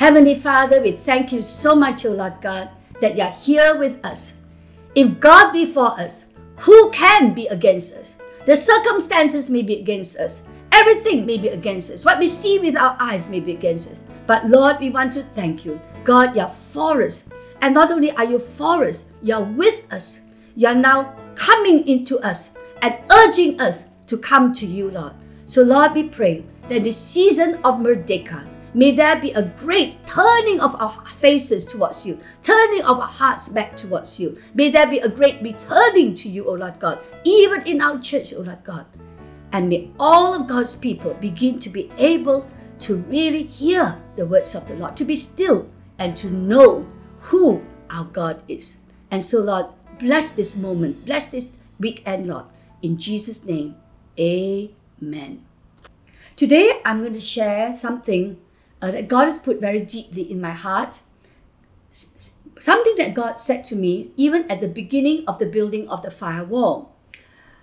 Heavenly Father, we thank you so much, O Lord God, that you're here with us. If God be for us, who can be against us? The circumstances may be against us. Everything may be against us. What we see with our eyes may be against us. But Lord, we want to thank you. God, you're for us. And not only are you for us, you're with us. You're now coming into us and urging us to come to you, Lord. So, Lord, we pray that the season of Merdeka, may there be a great turning of our faces towards you, turning of our hearts back towards you. May there be a great returning to you, O Lord God, even in our church, O Lord God. And may all of God's people begin to be able to really hear the words of the Lord, to be still and to know who our God is. And so, Lord, bless this moment, bless this weekend, Lord. In Jesus' name, amen. Today, I'm going to share something uh, that God has put very deeply in my heart. Something that God said to me even at the beginning of the building of the firewall.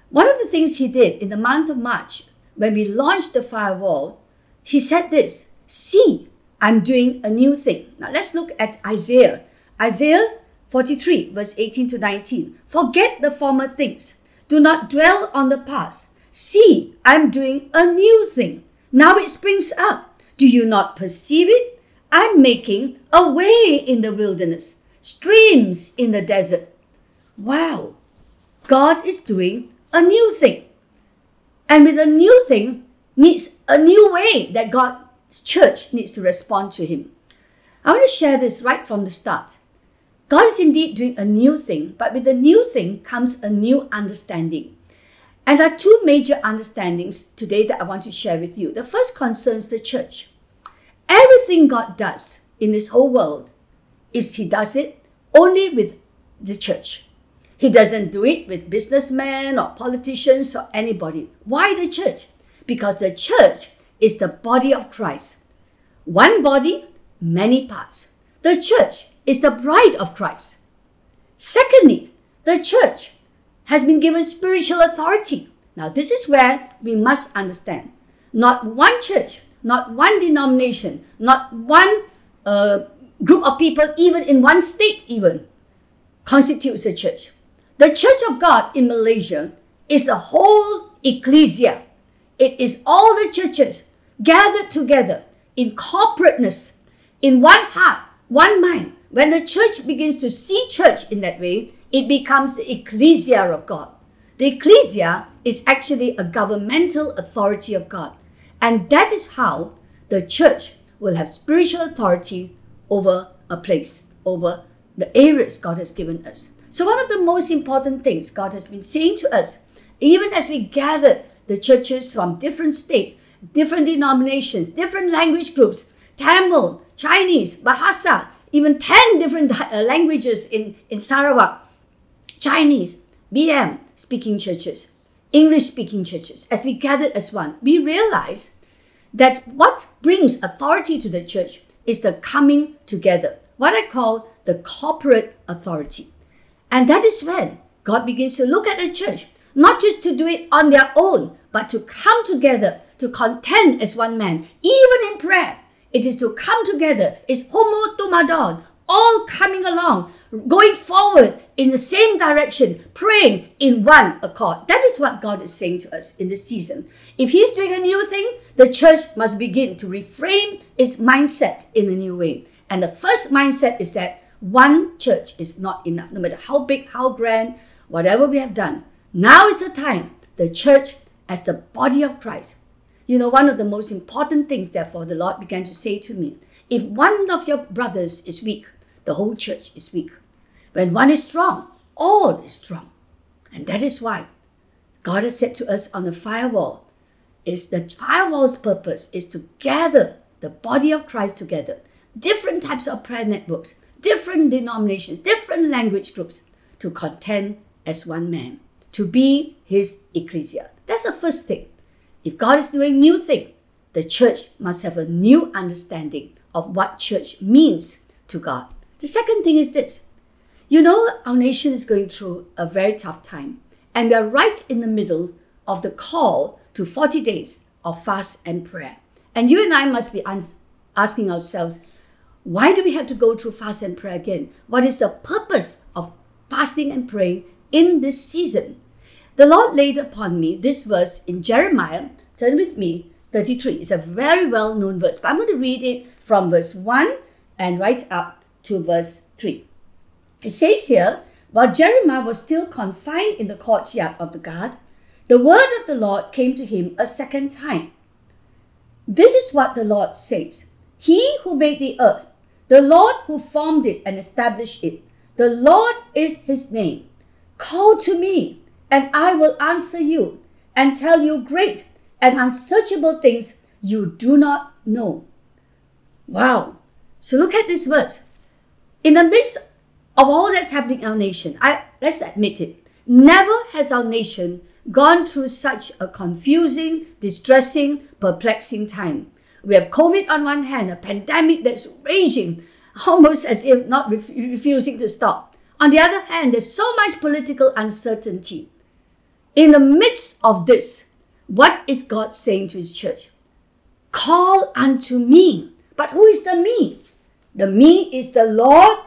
One of the things He did in the month of March, when we launched the firewall, He said this See, I'm doing a new thing. Now let's look at Isaiah. Isaiah 43, verse 18 to 19. Forget the former things. Do not dwell on the past. See, I'm doing a new thing. Now it springs up. Do you not perceive it? I'm making a way in the wilderness, streams in the desert. Wow, God is doing a new thing. And with a new thing needs a new way that God's church needs to respond to Him. I want to share this right from the start. God is indeed doing a new thing, but with the new thing comes a new understanding. And there are two major understandings today that I want to share with you. The first concerns the church. Everything God does in this whole world is He does it only with the church. He doesn't do it with businessmen or politicians or anybody. Why the church? Because the church is the body of Christ. One body, many parts. The church is the bride of Christ. Secondly, the church has been given spiritual authority. Now, this is where we must understand. Not one church, not one denomination, not one uh, group of people, even in one state, even constitutes a church. The Church of God in Malaysia is the whole ecclesia. It is all the churches gathered together in corporateness, in one heart, one mind. When the church begins to see church in that way, it becomes the ecclesia of God. The ecclesia is actually a governmental authority of God. And that is how the church will have spiritual authority over a place, over the areas God has given us. So, one of the most important things God has been saying to us, even as we gather the churches from different states, different denominations, different language groups, Tamil, Chinese, Bahasa, even 10 different uh, languages in, in Sarawak, Chinese, BM speaking churches, English speaking churches, as we gathered as one, we realize that what brings authority to the church is the coming together, what I call the corporate authority. And that is when God begins to look at the church, not just to do it on their own, but to come together to contend as one man, even in prayer. It is to come together. It's homothumadon, all coming along, going forward in the same direction, praying in one accord. That is what God is saying to us in this season. If He's doing a new thing, the church must begin to reframe its mindset in a new way. And the first mindset is that one church is not enough, no matter how big, how grand, whatever we have done. Now is the time, the church as the body of Christ. You know, one of the most important things, therefore, the Lord began to say to me if one of your brothers is weak, the whole church is weak. When one is strong, all is strong. And that is why God has said to us on the firewall, is the firewall's purpose is to gather the body of Christ together, different types of prayer networks, different denominations, different language groups, to contend as one man, to be his ecclesia. That's the first thing. If God is doing new thing, the church must have a new understanding of what church means to God. The second thing is this. You know, our nation is going through a very tough time, and we are right in the middle of the call to 40 days of fast and prayer. And you and I must be asking ourselves, Why do we have to go through fast and prayer again? What is the purpose of fasting and praying in this season? The Lord laid upon me this verse in Jeremiah, turn with me, 33. It's a very well known verse, but I'm going to read it from verse 1 and right up verse 3. It says here, while Jeremiah was still confined in the courtyard of the guard, the word of the Lord came to him a second time. This is what the Lord says He who made the earth, the Lord who formed it and established it, the Lord is his name. Call to me, and I will answer you and tell you great and unsearchable things you do not know. Wow. So look at this verse. In the midst of all that's happening in our nation, I let's admit it, never has our nation gone through such a confusing, distressing, perplexing time. We have COVID on one hand, a pandemic that's raging, almost as if not ref- refusing to stop. On the other hand, there's so much political uncertainty. In the midst of this, what is God saying to his church? Call unto me. But who is the me? The me is the Lord,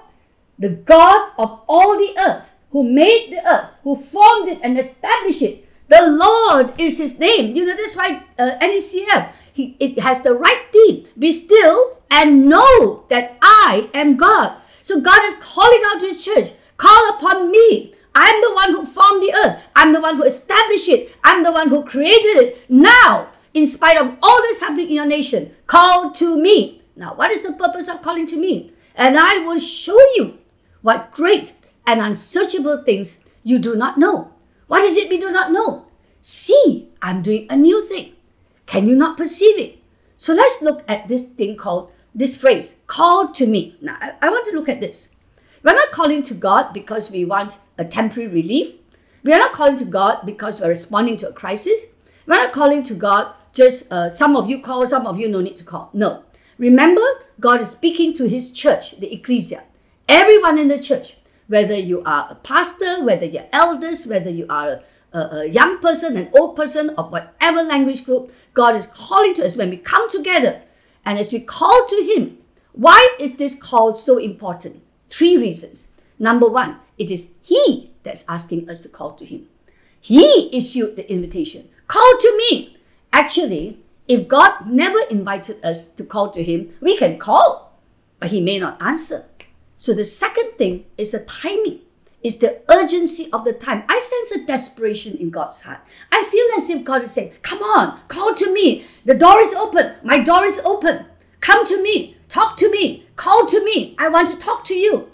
the God of all the earth, who made the earth, who formed it and established it. The Lord is his name. You know, that's why uh, NECF, he, it has the right theme. Be still and know that I am God. So God is calling out to his church, call upon me. I'm the one who formed the earth. I'm the one who established it. I'm the one who created it. Now, in spite of all that's happening in your nation, call to me. Now, what is the purpose of calling to me? And I will show you what great and unsearchable things you do not know. What is it we do not know? See, I'm doing a new thing. Can you not perceive it? So let's look at this thing called this phrase, call to me. Now, I, I want to look at this. We're not calling to God because we want a temporary relief. We are not calling to God because we're responding to a crisis. We're not calling to God just uh, some of you call, some of you no need to call. No. Remember, God is speaking to his church, the ecclesia. Everyone in the church, whether you are a pastor, whether you're elders, whether you are a, a, a young person, an old person, of whatever language group, God is calling to us when we come together and as we call to Him. Why is this call so important? Three reasons. Number one, it is He that's asking us to call to Him. He issued the invitation. Call to me. Actually, if God never invited us to call to Him, we can call, but He may not answer. So the second thing is the timing, is the urgency of the time. I sense a desperation in God's heart. I feel as if God is saying, Come on, call to me. The door is open. My door is open. Come to me. Talk to me. Call to me. I want to talk to you.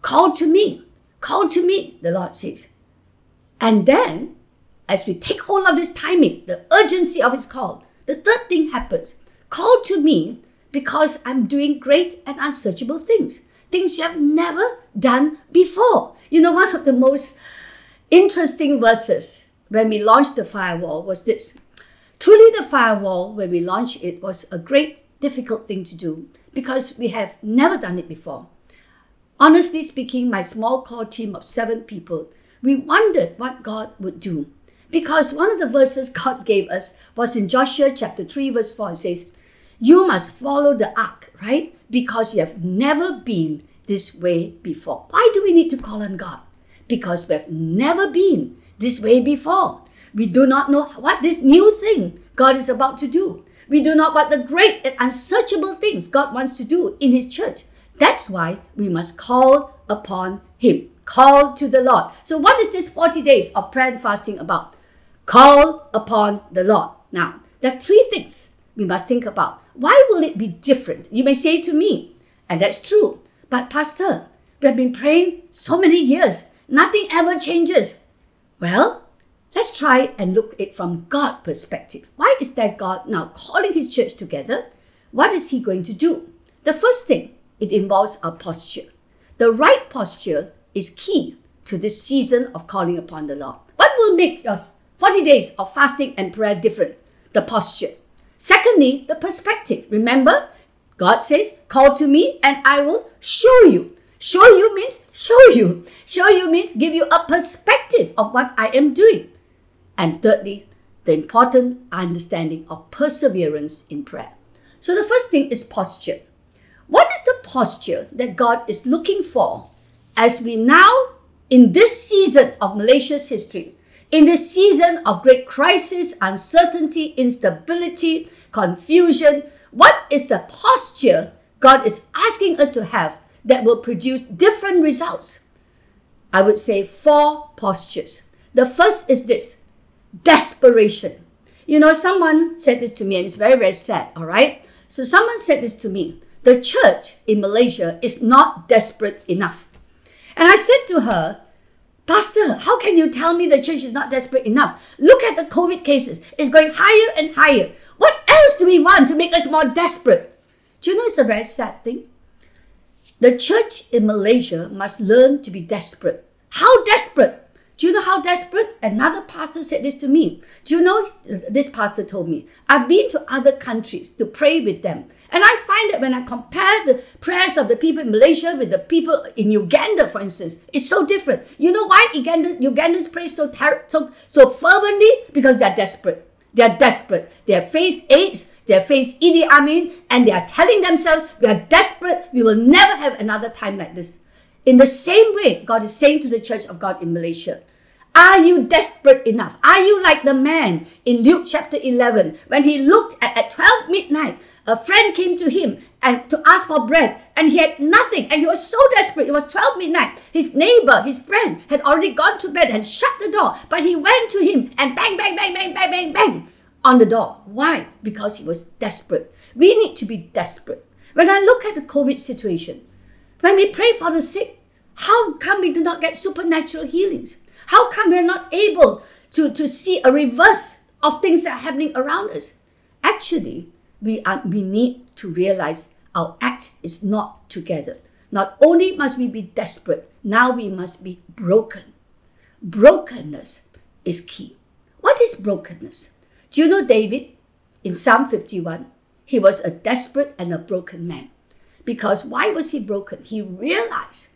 Call to me. Call to me, the Lord says. And then, as we take hold of this timing, the urgency of his call, the third thing happens. Call to me because I'm doing great and unsearchable things things you have never done before. You know, one of the most interesting verses when we launched the firewall was this. Truly, the firewall, when we launched it, was a great, difficult thing to do because we have never done it before. Honestly speaking, my small core team of seven people, we wondered what God would do. Because one of the verses God gave us was in Joshua chapter 3, verse 4. It says, You must follow the ark, right? because you have never been this way before. Why do we need to call on God? Because we have never been this way before. We do not know what this new thing God is about to do. We do not know what the great and unsearchable things God wants to do in His church. That's why we must call upon Him. Call to the Lord. So, what is this 40 days of prayer and fasting about? Call upon the Lord. Now, there are three things we must think about. Why will it be different? You may say to me, and that's true, but Pastor, we have been praying so many years, nothing ever changes. Well, let's try and look at it from God perspective. Why is that God now calling his church together? What is he going to do? The first thing, it involves our posture. The right posture is key to this season of calling upon the Lord. What will make us 40 days of fasting and prayer different? The posture. Secondly, the perspective. Remember, God says, Call to me and I will show you. Show you means show you. Show you means give you a perspective of what I am doing. And thirdly, the important understanding of perseverance in prayer. So the first thing is posture. What is the posture that God is looking for as we now, in this season of Malaysia's history, in this season of great crisis, uncertainty, instability, confusion, what is the posture God is asking us to have that will produce different results? I would say four postures. The first is this desperation. You know, someone said this to me, and it's very, very sad, all right? So, someone said this to me the church in Malaysia is not desperate enough. And I said to her, Pastor, how can you tell me the church is not desperate enough? Look at the COVID cases. It's going higher and higher. What else do we want to make us more desperate? Do you know it's a very sad thing? The church in Malaysia must learn to be desperate. How desperate? Do you know how desperate? Another pastor said this to me. Do you know? This pastor told me, I've been to other countries to pray with them. And I find that when I compare the prayers of the people in Malaysia with the people in Uganda, for instance, it's so different. You know why Uganda, Ugandans pray so, ter- so, so fervently? Because they're desperate. They're desperate. They faced AIDS, they faced Idi Amin, and they are telling themselves, we are desperate. We will never have another time like this. In the same way, God is saying to the Church of God in Malaysia, are you desperate enough? Are you like the man in Luke chapter 11 when he looked at, at 12 midnight? A friend came to him and to ask for bread, and he had nothing, and he was so desperate. It was 12 midnight. His neighbor, his friend, had already gone to bed and shut the door, but he went to him and bang, bang, bang, bang, bang, bang, bang on the door. Why? Because he was desperate. We need to be desperate. When I look at the COVID situation, when we pray for the sick, how come we do not get supernatural healings? How come we're not able to, to see a reverse of things that are happening around us? Actually, we, are, we need to realize our act is not together. Not only must we be desperate, now we must be broken. Brokenness is key. What is brokenness? Do you know David? In Psalm 51, he was a desperate and a broken man. Because why was he broken? He realized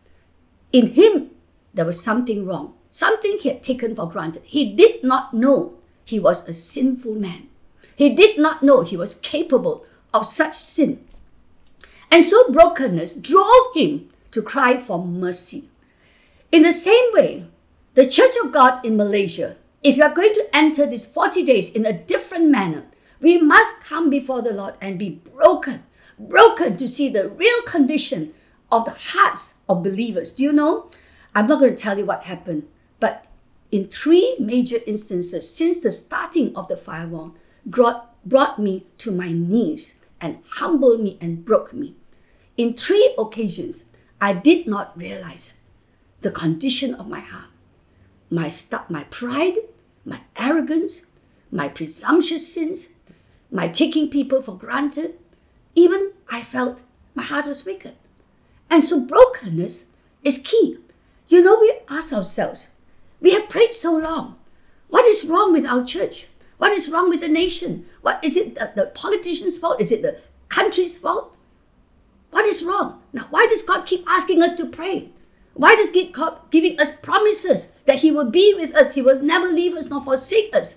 in him there was something wrong, something he had taken for granted. He did not know he was a sinful man. He did not know he was capable of such sin. And so brokenness drove him to cry for mercy. In the same way, the Church of God in Malaysia, if you are going to enter these 40 days in a different manner, we must come before the Lord and be broken, broken to see the real condition of the hearts of believers. Do you know? I'm not going to tell you what happened, but in three major instances since the starting of the firewall, God brought me to my knees and humbled me and broke me. In three occasions, I did not realize the condition of my heart. My, st- my pride, my arrogance, my presumptuous sins, my taking people for granted. Even I felt my heart was wicked. And so brokenness is key. You know, we ask ourselves, we have prayed so long. What is wrong with our church? What is wrong with the nation? What is it the, the politician's fault? Is it the country's fault? What is wrong? Now, why does God keep asking us to pray? Why does God giving us promises that He will be with us, He will never leave us nor forsake us?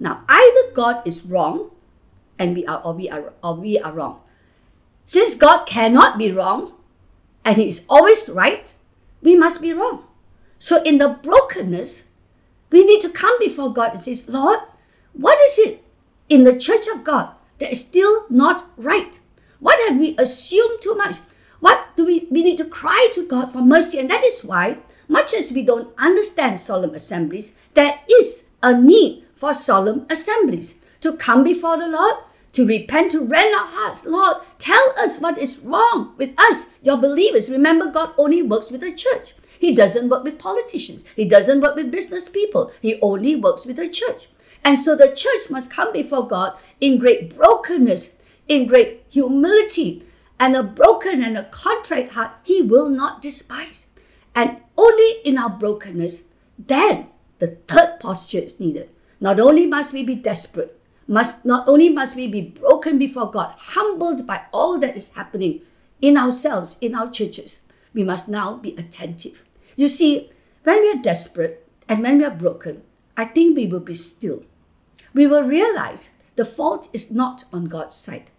Now, either God is wrong, and we are, or we are, or we are wrong. Since God cannot be wrong, and He is always right, we must be wrong. So, in the brokenness, we need to come before God and say, Lord, what is it in the church of God that is still not right? What have we assumed too much? What do we, we need to cry to God for mercy? And that is why, much as we don't understand solemn assemblies, there is a need for solemn assemblies to come before the Lord, to repent, to rend our hearts. Lord, tell us what is wrong with us, your believers. Remember, God only works with the church. He doesn't work with politicians. He doesn't work with business people. He only works with the church. And so the church must come before God in great brokenness, in great humility, and a broken and a contrite heart he will not despise. And only in our brokenness, then the third posture is needed. Not only must we be desperate, must not only must we be broken before God, humbled by all that is happening in ourselves, in our churches, we must now be attentive. You see, when we are desperate and when we are broken, I think we will be still. We will realize the fault is not on God's side.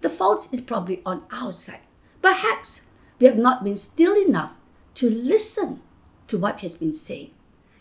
The fault is probably on our side. Perhaps we have not been still enough to listen to what has been said.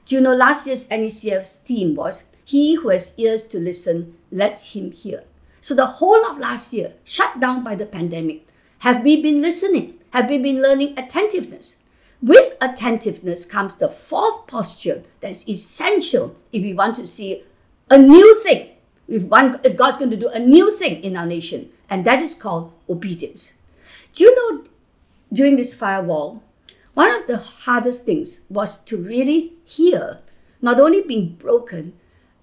Do you know last year's NECF's theme was He who has ears to listen, let him hear. So the whole of last year, shut down by the pandemic, have we been listening? Have we been learning attentiveness? With attentiveness comes the fourth posture that is essential if we want to see a new thing. If, one, if God's going to do a new thing in our nation, and that is called obedience. Do you know during this firewall, one of the hardest things was to really hear, not only being broken,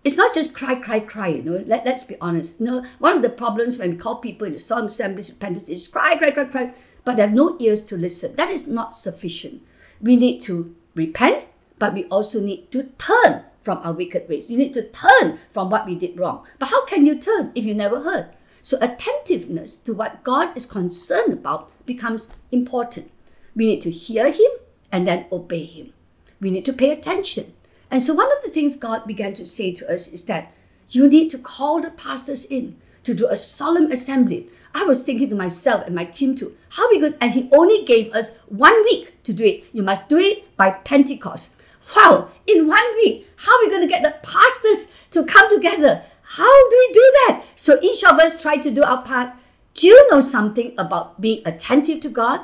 it's not just cry, cry, cry, you know, let, let's be honest. You know, one of the problems when we call people in into solemn assemblies, repentance is cry, cry, cry, cry, but they have no ears to listen. That is not sufficient. We need to repent, but we also need to turn from our wicked ways. We need to turn from what we did wrong. But how can you turn if you never heard? So attentiveness to what God is concerned about becomes important. We need to hear Him and then obey Him. We need to pay attention. And so one of the things God began to say to us is that you need to call the pastors in to do a solemn assembly. I was thinking to myself and my team too, how are we going? And he only gave us one week to do it. You must do it by Pentecost. Wow, in one week, how are we going to get the pastors to come together? How do we do that? So each of us try to do our part. Do you know something about being attentive to God,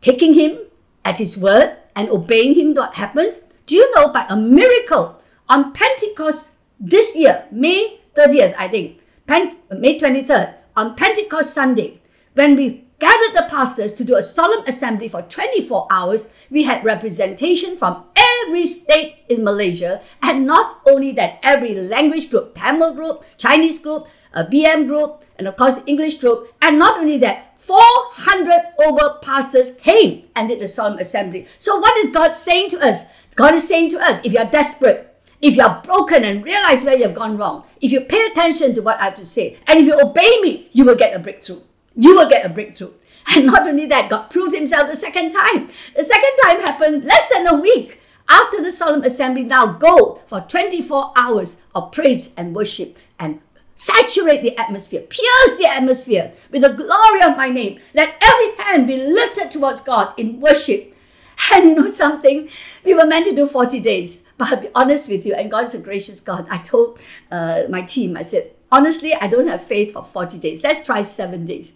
taking Him at His word, and obeying Him? What happens? Do you know by a miracle on Pentecost this year, May 30th, I think, May 23rd, on Pentecost Sunday, when we gathered the pastors to do a solemn assembly for 24 hours, we had representation from every state in Malaysia, and not only that, every language group, Tamil group, Chinese group, uh, a BM group, and of course English group, and not only that, 400 over pastors came and did the solemn assembly. So what is God saying to us? God is saying to us, if you are desperate, if you are broken and realize where you have gone wrong, if you pay attention to what I have to say, and if you obey me, you will get a breakthrough. You will get a breakthrough. And not only that, God proved himself the second time. The second time happened less than a week after the solemn assembly. Now go for 24 hours of praise and worship and saturate the atmosphere, pierce the atmosphere with the glory of my name. Let every hand be lifted towards God in worship. And you know something? We were meant to do 40 days. But I'll be honest with you, and God is a gracious God. I told uh, my team, I said, honestly, I don't have faith for 40 days. Let's try seven days.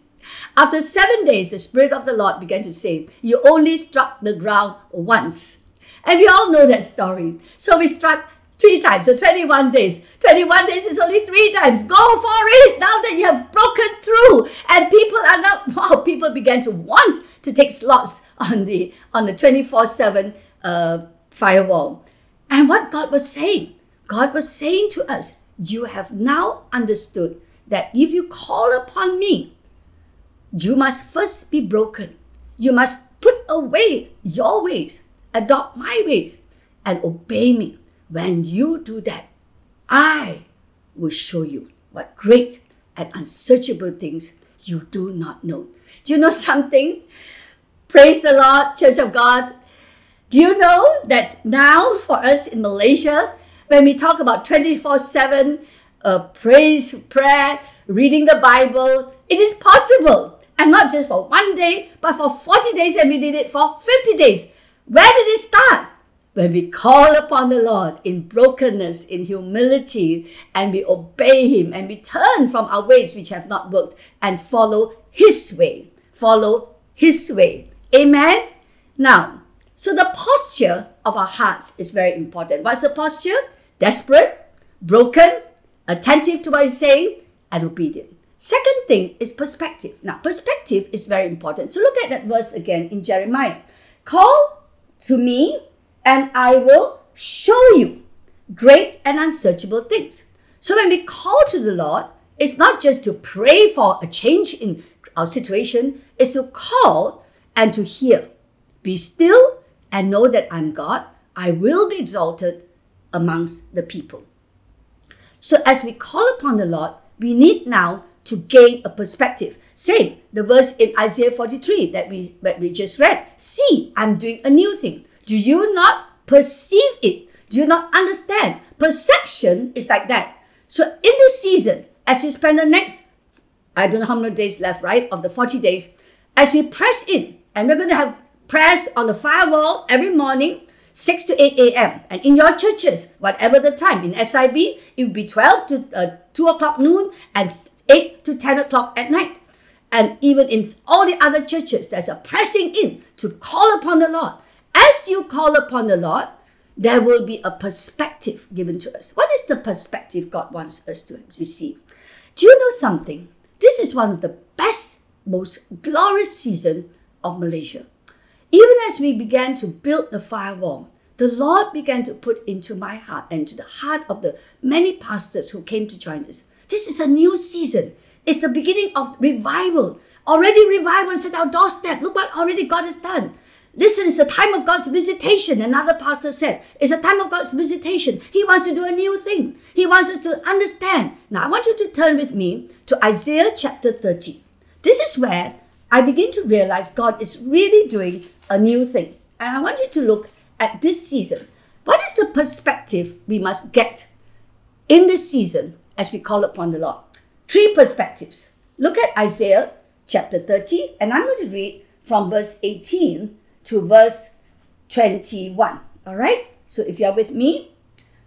After seven days, the Spirit of the Lord began to say, You only struck the ground once. And we all know that story. So we struck three times, so 21 days. 21 days is only three times. Go for it now that you have broken through. And people are now, wow, people began to want to take slots on the on the 24-7 uh, firewall. And what God was saying, God was saying to us, you have now understood that if you call upon me, you must first be broken. You must put away your ways, adopt my ways, and obey me. When you do that, I will show you what great and unsearchable things you do not know. Do you know something? Praise the Lord, Church of God. Do you know that now for us in Malaysia, when we talk about 24 7 uh, praise, prayer, reading the Bible, it is possible. And not just for one day, but for 40 days, and we did it for 50 days. Where did it start? When we call upon the Lord in brokenness, in humility, and we obey Him, and we turn from our ways which have not worked and follow His way. Follow His way. Amen? Now, so the posture of our hearts is very important. What's the posture? Desperate, broken, attentive to what he's saying, and obedient. Second thing is perspective. Now, perspective is very important. So look at that verse again in Jeremiah. Call to me, and I will show you great and unsearchable things. So when we call to the Lord, it's not just to pray for a change in our situation, it's to call and to hear. Be still and know that I'm God, I will be exalted amongst the people. So as we call upon the Lord, we need now to gain a perspective. Same, the verse in Isaiah 43 that we, that we just read. See, I'm doing a new thing. Do you not perceive it? Do you not understand? Perception is like that. So in this season, as you spend the next, I don't know how many days left, right, of the 40 days, as we press in, and we're going to have prayers on the firewall every morning, 6 to 8 a.m. And in your churches, whatever the time, in SIB, it will be 12 to uh, 2 o'clock noon and 8 to 10 o'clock at night. And even in all the other churches, there's a pressing in to call upon the Lord. As you call upon the Lord, there will be a perspective given to us. What is the perspective God wants us to receive? Do you know something? This is one of the best, most glorious season of Malaysia. Even as we began to build the firewall, the Lord began to put into my heart and to the heart of the many pastors who came to join us. This is a new season. It's the beginning of revival. Already revival is at our doorstep. Look what already God has done. Listen, it's the time of God's visitation. Another pastor said, it's the time of God's visitation. He wants to do a new thing. He wants us to understand. Now, I want you to turn with me to Isaiah chapter 30. This is where I begin to realize God is really doing a new thing. And I want you to look at this season. What is the perspective we must get in this season as we call upon the Lord? Three perspectives. Look at Isaiah chapter 30, and I'm going to read from verse 18 to verse 21. All right? So if you're with me,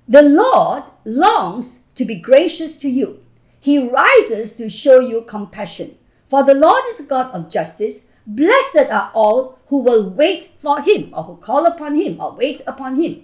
the Lord longs to be gracious to you. He rises to show you compassion. For the Lord is God of justice. Blessed are all who will wait for him, or who call upon him, or wait upon him.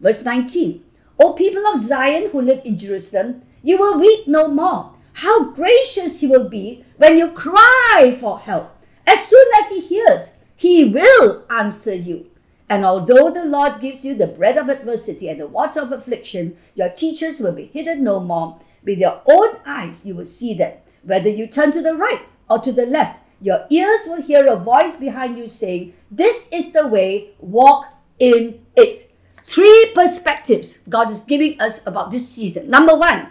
Verse 19 O people of Zion who live in Jerusalem, you will weep no more how gracious he will be when you cry for help. As soon as he hears, he will answer you. And although the Lord gives you the bread of adversity and the water of affliction, your teachers will be hidden no more. With your own eyes, you will see them. Whether you turn to the right or to the left, your ears will hear a voice behind you saying, This is the way, walk in it. Three perspectives God is giving us about this season. Number one,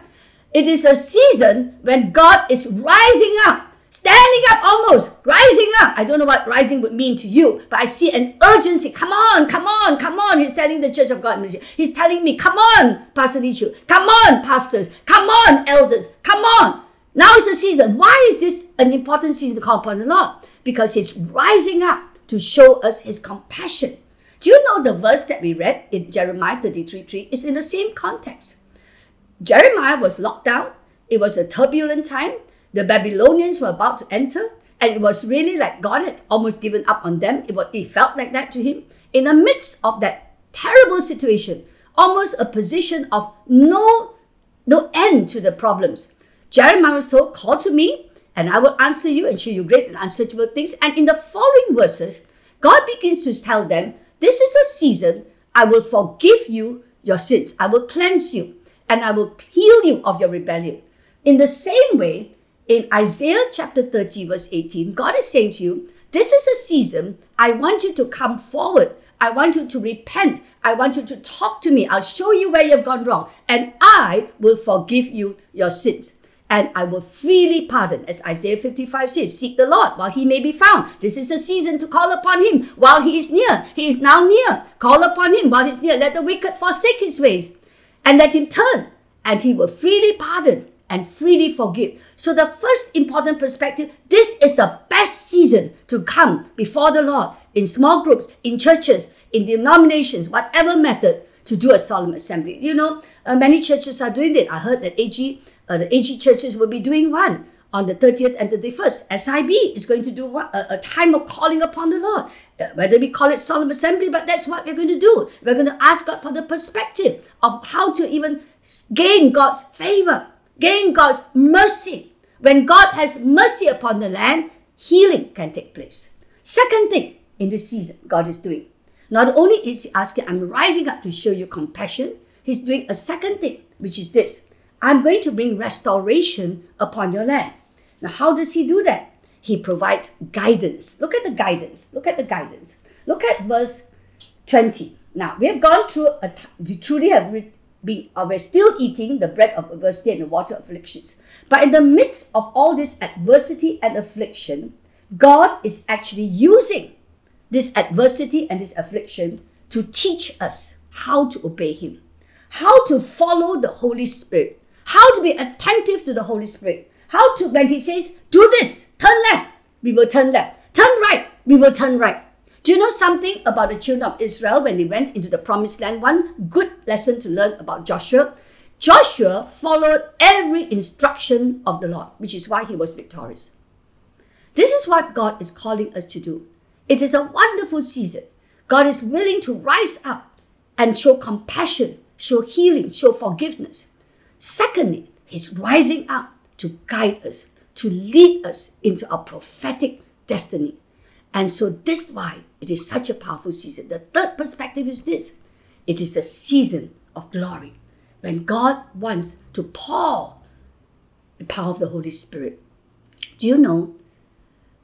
it is a season when God is rising up, standing up almost, rising up. I don't know what rising would mean to you, but I see an urgency. Come on, come on, come on. He's telling the Church of God. He's telling me, come on, Pastor Lichu. Come on, pastors. Come on, elders. Come on. Now is the season. Why is this an important season to call upon the Lord? Because He's rising up to show us His compassion. Do you know the verse that we read in Jeremiah 33 3 is in the same context? Jeremiah was locked down. It was a turbulent time. The Babylonians were about to enter, and it was really like God had almost given up on them. It, was, it felt like that to him. In the midst of that terrible situation, almost a position of no, no end to the problems. Jeremiah was told, Call to me, and I will answer you and show you great and unsearchable things. And in the following verses, God begins to tell them, This is the season I will forgive you your sins, I will cleanse you and I will heal you of your rebellion. In the same way, in Isaiah chapter 30, verse 18, God is saying to you, This is a season I want you to come forward. I want you to repent. I want you to talk to me. I'll show you where you've gone wrong. And I will forgive you your sins. And I will freely pardon, as Isaiah 55 says, Seek the Lord while he may be found. This is the season to call upon him while he is near. He is now near. Call upon him while he's near. Let the wicked forsake his ways and let him turn, and he will freely pardon and freely forgive. So, the first important perspective this is the best season to come before the Lord in small groups, in churches, in denominations, whatever method, to do a solemn assembly. You know, uh, many churches are doing it. I heard that AG, uh, the AG churches will be doing one on the 30th and the 31st. SIB is going to do what? A, a time of calling upon the Lord. Uh, whether we call it solemn assembly, but that's what we're going to do. We're going to ask God for the perspective of how to even gain God's favor, gain God's mercy. When God has mercy upon the land, healing can take place. Second thing in this season, God is doing. Not only is He asking, I'm rising up to show you compassion, He's doing a second thing, which is this I'm going to bring restoration upon your land. Now, how does he do that? He provides guidance. Look at the guidance. Look at the guidance. Look at verse 20. Now, we have gone through, a, we truly have been, uh, we're still eating the bread of adversity and the water of afflictions. But in the midst of all this adversity and affliction, God is actually using this adversity and this affliction to teach us how to obey Him, how to follow the Holy Spirit, how to be attentive to the Holy Spirit, how to, when he says, do this, turn left, we will turn left. Turn right, we will turn right. Do you know something about the children of Israel when they went into the promised land? One good lesson to learn about Joshua. Joshua followed every instruction of the Lord, which is why he was victorious. This is what God is calling us to do. It is a wonderful season. God is willing to rise up and show compassion, show healing, show forgiveness. Secondly, He's rising up to guide us, to lead us into our prophetic destiny. And so, this is why it is such a powerful season. The third perspective is this it is a season of glory when God wants to pour the power of the Holy Spirit. Do you know?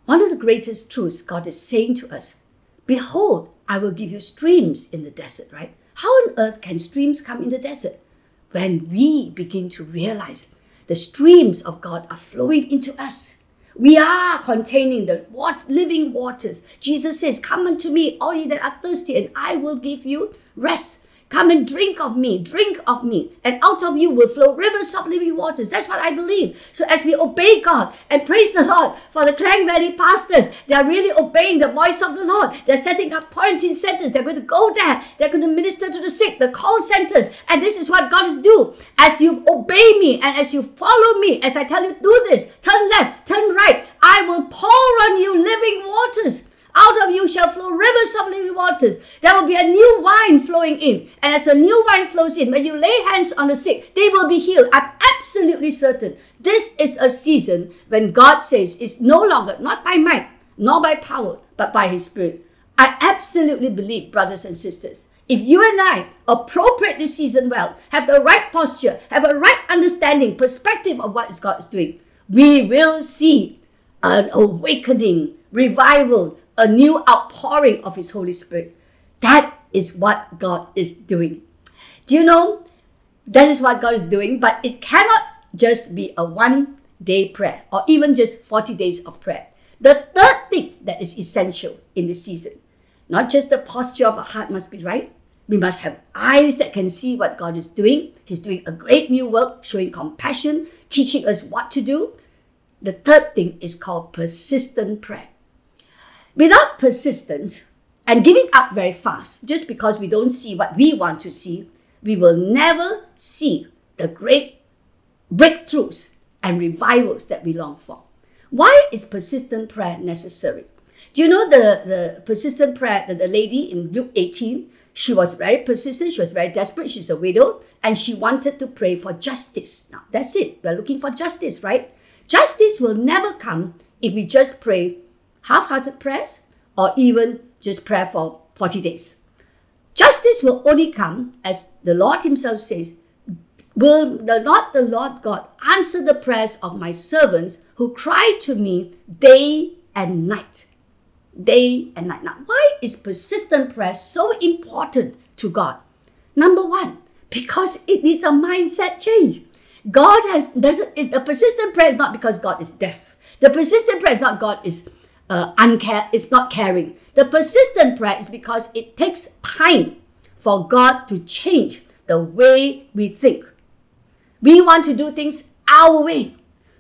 One of the greatest truths God is saying to us Behold, I will give you streams in the desert, right? How on earth can streams come in the desert? When we begin to realize the streams of God are flowing into us. We are containing the what living waters. Jesus says, Come unto me, all ye that are thirsty, and I will give you rest. Come and drink of me, drink of me, and out of you will flow rivers of living waters. That's what I believe. So as we obey God and praise the Lord for the Klang Valley pastors, they are really obeying the voice of the Lord. They're setting up quarantine centers. They're going to go there. They're going to minister to the sick, the call centers. And this is what God is doing. As you obey me and as you follow me, as I tell you, do this, turn left, turn right, I will pour on you living waters. Out of you shall flow rivers of living waters. There will be a new wine flowing in. And as the new wine flows in, when you lay hands on the sick, they will be healed. I'm absolutely certain. This is a season when God says it's no longer, not by might, nor by power, but by His Spirit. I absolutely believe, brothers and sisters, if you and I appropriate this season well, have the right posture, have a right understanding, perspective of what God is doing, we will see an awakening, revival, a new outpouring of His Holy Spirit. That is what God is doing. Do you know? That is what God is doing, but it cannot just be a one day prayer or even just 40 days of prayer. The third thing that is essential in this season, not just the posture of our heart must be right, we must have eyes that can see what God is doing. He's doing a great new work, showing compassion, teaching us what to do. The third thing is called persistent prayer. Without persistence and giving up very fast, just because we don't see what we want to see, we will never see the great breakthroughs and revivals that we long for. Why is persistent prayer necessary? Do you know the, the persistent prayer that the lady in Luke 18? She was very persistent, she was very desperate, she's a widow, and she wanted to pray for justice. Now, that's it. We're looking for justice, right? Justice will never come if we just pray half-hearted prayers or even just prayer for 40 days. Justice will only come, as the Lord Himself says, will the not the Lord God answer the prayers of my servants who cry to me day and night. Day and night. Now, why is persistent prayer so important to God? Number one, because it is a mindset change. God has doesn't the persistent prayer is not because God is deaf. The persistent prayer is not God is uh, uncare, it's not caring. The persistent prayer is because it takes time for God to change the way we think. We want to do things our way.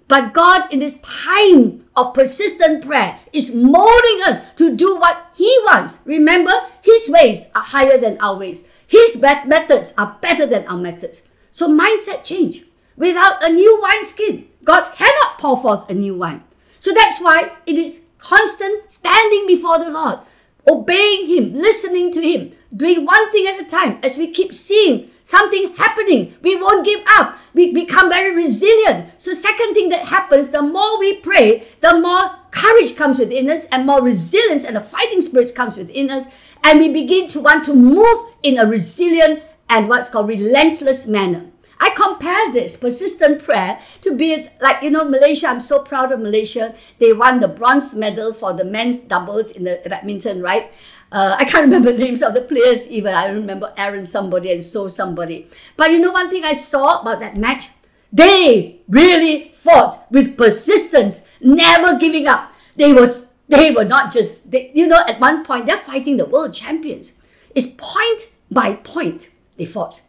But God, in this time of persistent prayer, is molding us to do what He wants. Remember, His ways are higher than our ways, His methods are better than our methods. So, mindset change. Without a new wineskin, God cannot pour forth a new wine. So that's why it is constant standing before the Lord, obeying Him, listening to Him, doing one thing at a time. As we keep seeing something happening, we won't give up. We become very resilient. So, second thing that happens, the more we pray, the more courage comes within us, and more resilience and a fighting spirit comes within us, and we begin to want to move in a resilient and what's called relentless manner. I compare this persistent prayer to be like, you know, Malaysia. I'm so proud of Malaysia. They won the bronze medal for the men's doubles in the badminton, right? Uh, I can't remember the names of the players even. I remember Aaron somebody and so somebody. But you know one thing I saw about that match? They really fought with persistence, never giving up. They was they were not just they, you know at one point they're fighting the world champions. It's point by point they fought.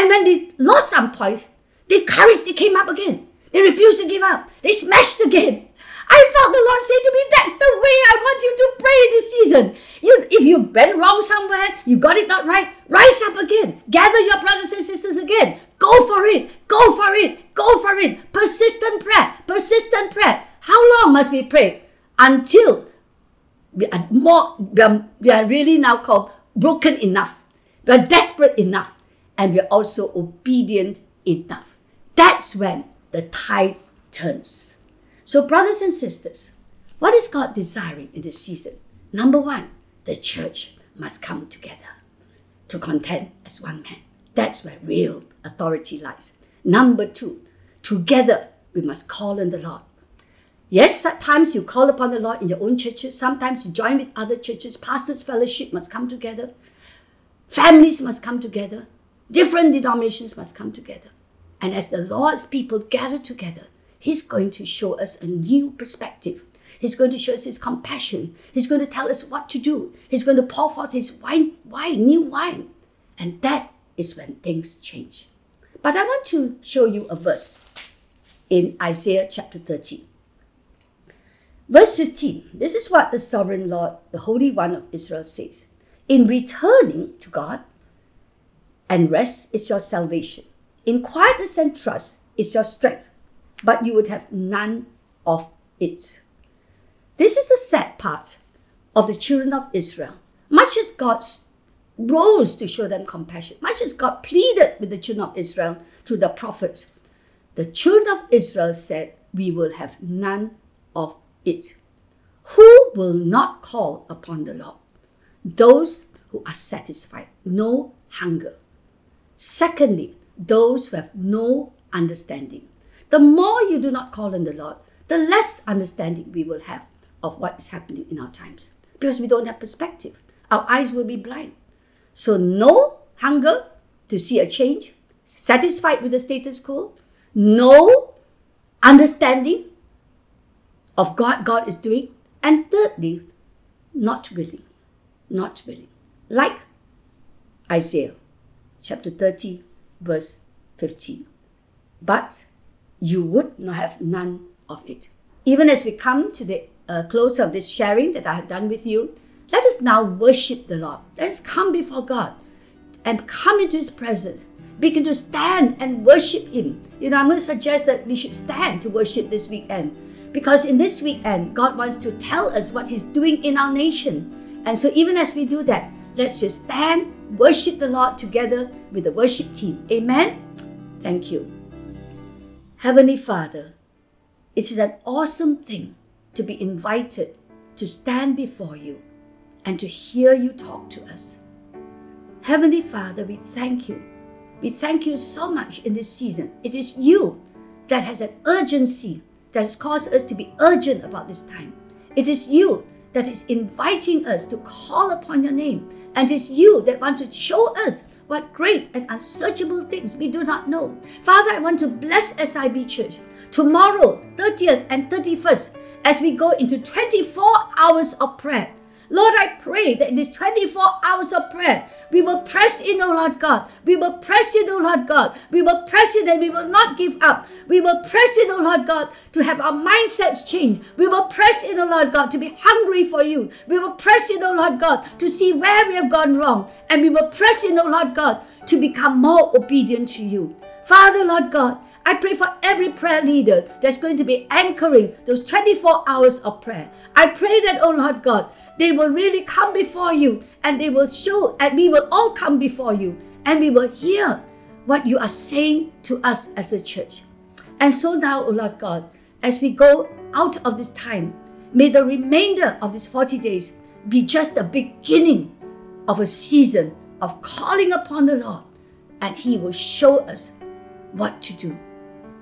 And when they lost some points, they courage, they came up again. They refused to give up. They smashed again. I felt the Lord say to me, that's the way I want you to pray this season. You, if you went wrong somewhere, you got it not right, rise up again. Gather your brothers and sisters again. Go for it. Go for it. Go for it. Persistent prayer. Persistent prayer. How long must we pray? Until we are more, we are, we are really now called broken enough. We are desperate enough. And we are also obedient enough. That's when the tide turns. So, brothers and sisters, what is God desiring in this season? Number one, the church must come together to contend as one man. That's where real authority lies. Number two, together we must call on the Lord. Yes, sometimes you call upon the Lord in your own churches. Sometimes you join with other churches. Pastors' fellowship must come together. Families must come together. Different denominations must come together. And as the Lord's people gather together, He's going to show us a new perspective. He's going to show us His compassion. He's going to tell us what to do. He's going to pour forth His wine, wine, new wine. And that is when things change. But I want to show you a verse in Isaiah chapter 13. Verse 15 this is what the sovereign Lord, the Holy One of Israel, says In returning to God and rest is your salvation, in quietness and trust is your strength, but you would have none of it. This is the sad part of the children of Israel. Much as God rose to show them compassion, much as God pleaded with the children of Israel through the prophets, the children of Israel said, We will have none of it. Who will not call upon the Lord? Those who are satisfied, no hunger. Secondly, those who have no understanding. The more you do not call on the Lord, the less understanding we will have of what is happening in our times because we don't have perspective. Our eyes will be blind. So, no hunger to see a change, satisfied with the status quo, no understanding of God God is doing, and thirdly, not willing. Not willing. Like Isaiah chapter 30, verse 15. But you would not have none of it. Even as we come to the uh, close of this sharing that I have done with you, let us now worship the Lord. Let us come before God and come into His presence. Begin to stand and worship Him. You know, I'm going to suggest that we should stand to worship this weekend because in this weekend, God wants to tell us what He's doing in our nation. And so, even as we do that, let's just stand, worship the Lord together with the worship team. Amen. Thank you. Heavenly Father, it is an awesome thing to be invited to stand before you and to hear you talk to us. Heavenly Father, we thank you. We thank you so much in this season. It is you that has an urgency that has caused us to be urgent about this time. It is you that is inviting us to call upon your name. And it is you that want to show us what great and unsearchable things we do not know. Father, I want to bless SIB Church tomorrow, 30th and 31st, as we go into 24 hours of prayer. Lord, I pray that in these 24 hours of prayer, we will press in, O Lord God. We will press in, O Lord God. We will press in and we will not give up. We will press in, O Lord God, to have our mindsets changed. We will press in, O Lord God, to be hungry for you. We will press in, O Lord God, to see where we have gone wrong. And we will press in, O Lord God, to become more obedient to you. Father, Lord God, I pray for every prayer leader that's going to be anchoring those 24 hours of prayer. I pray that, oh Lord God, they will really come before you and they will show, and we will all come before you and we will hear what you are saying to us as a church. And so now, O Lord God, as we go out of this time, may the remainder of these 40 days be just the beginning of a season of calling upon the Lord, and He will show us what to do.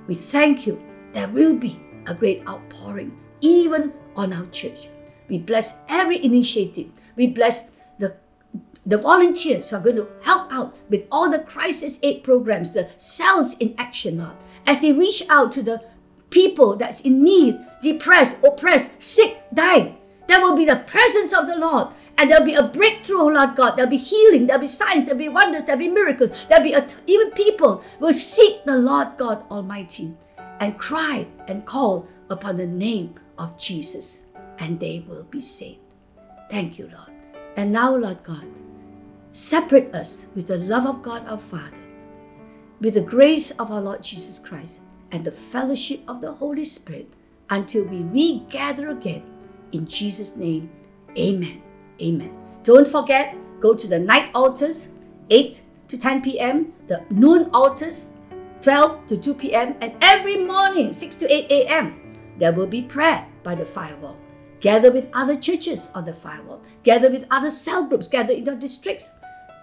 We thank you. There will be a great outpouring, even on our church. We bless every initiative. We bless the, the volunteers who are going to help out with all the crisis aid programs, the cells in action, Lord, as they reach out to the people that's in need, depressed, oppressed, sick, dying. There will be the presence of the Lord. And there'll be a breakthrough, oh Lord God. There'll be healing, there'll be signs, there'll be wonders, there'll be miracles. There'll be even people will seek the Lord God Almighty and cry and call upon the name of Jesus and they will be saved. Thank you, Lord. And now, Lord God, separate us with the love of God our Father, with the grace of our Lord Jesus Christ, and the fellowship of the Holy Spirit until we regather again. In Jesus' name, amen. Amen. Don't forget, go to the night altars, 8 to 10 p.m., the noon altars, 12 to 2 p.m., and every morning, 6 to 8 a.m., there will be prayer by the firewall. Gather with other churches on the firewall. Gather with other cell groups. Gather in your districts.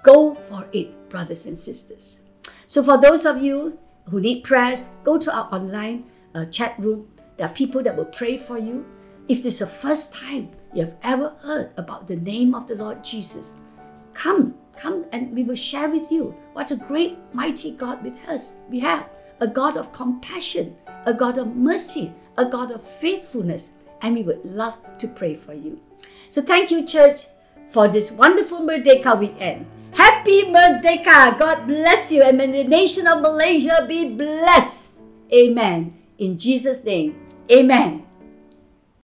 Go for it, brothers and sisters. So, for those of you who need prayers, go to our online uh, chat room. There are people that will pray for you. If this is the first time you have ever heard about the name of the Lord Jesus, come, come, and we will share with you what a great, mighty God with us we have. A God of compassion, a God of mercy, a God of faithfulness, and we would love to pray for you. So thank you, church, for this wonderful Merdeka weekend. Happy Merdeka! God bless you, and may the nation of Malaysia be blessed. Amen. In Jesus' name, amen.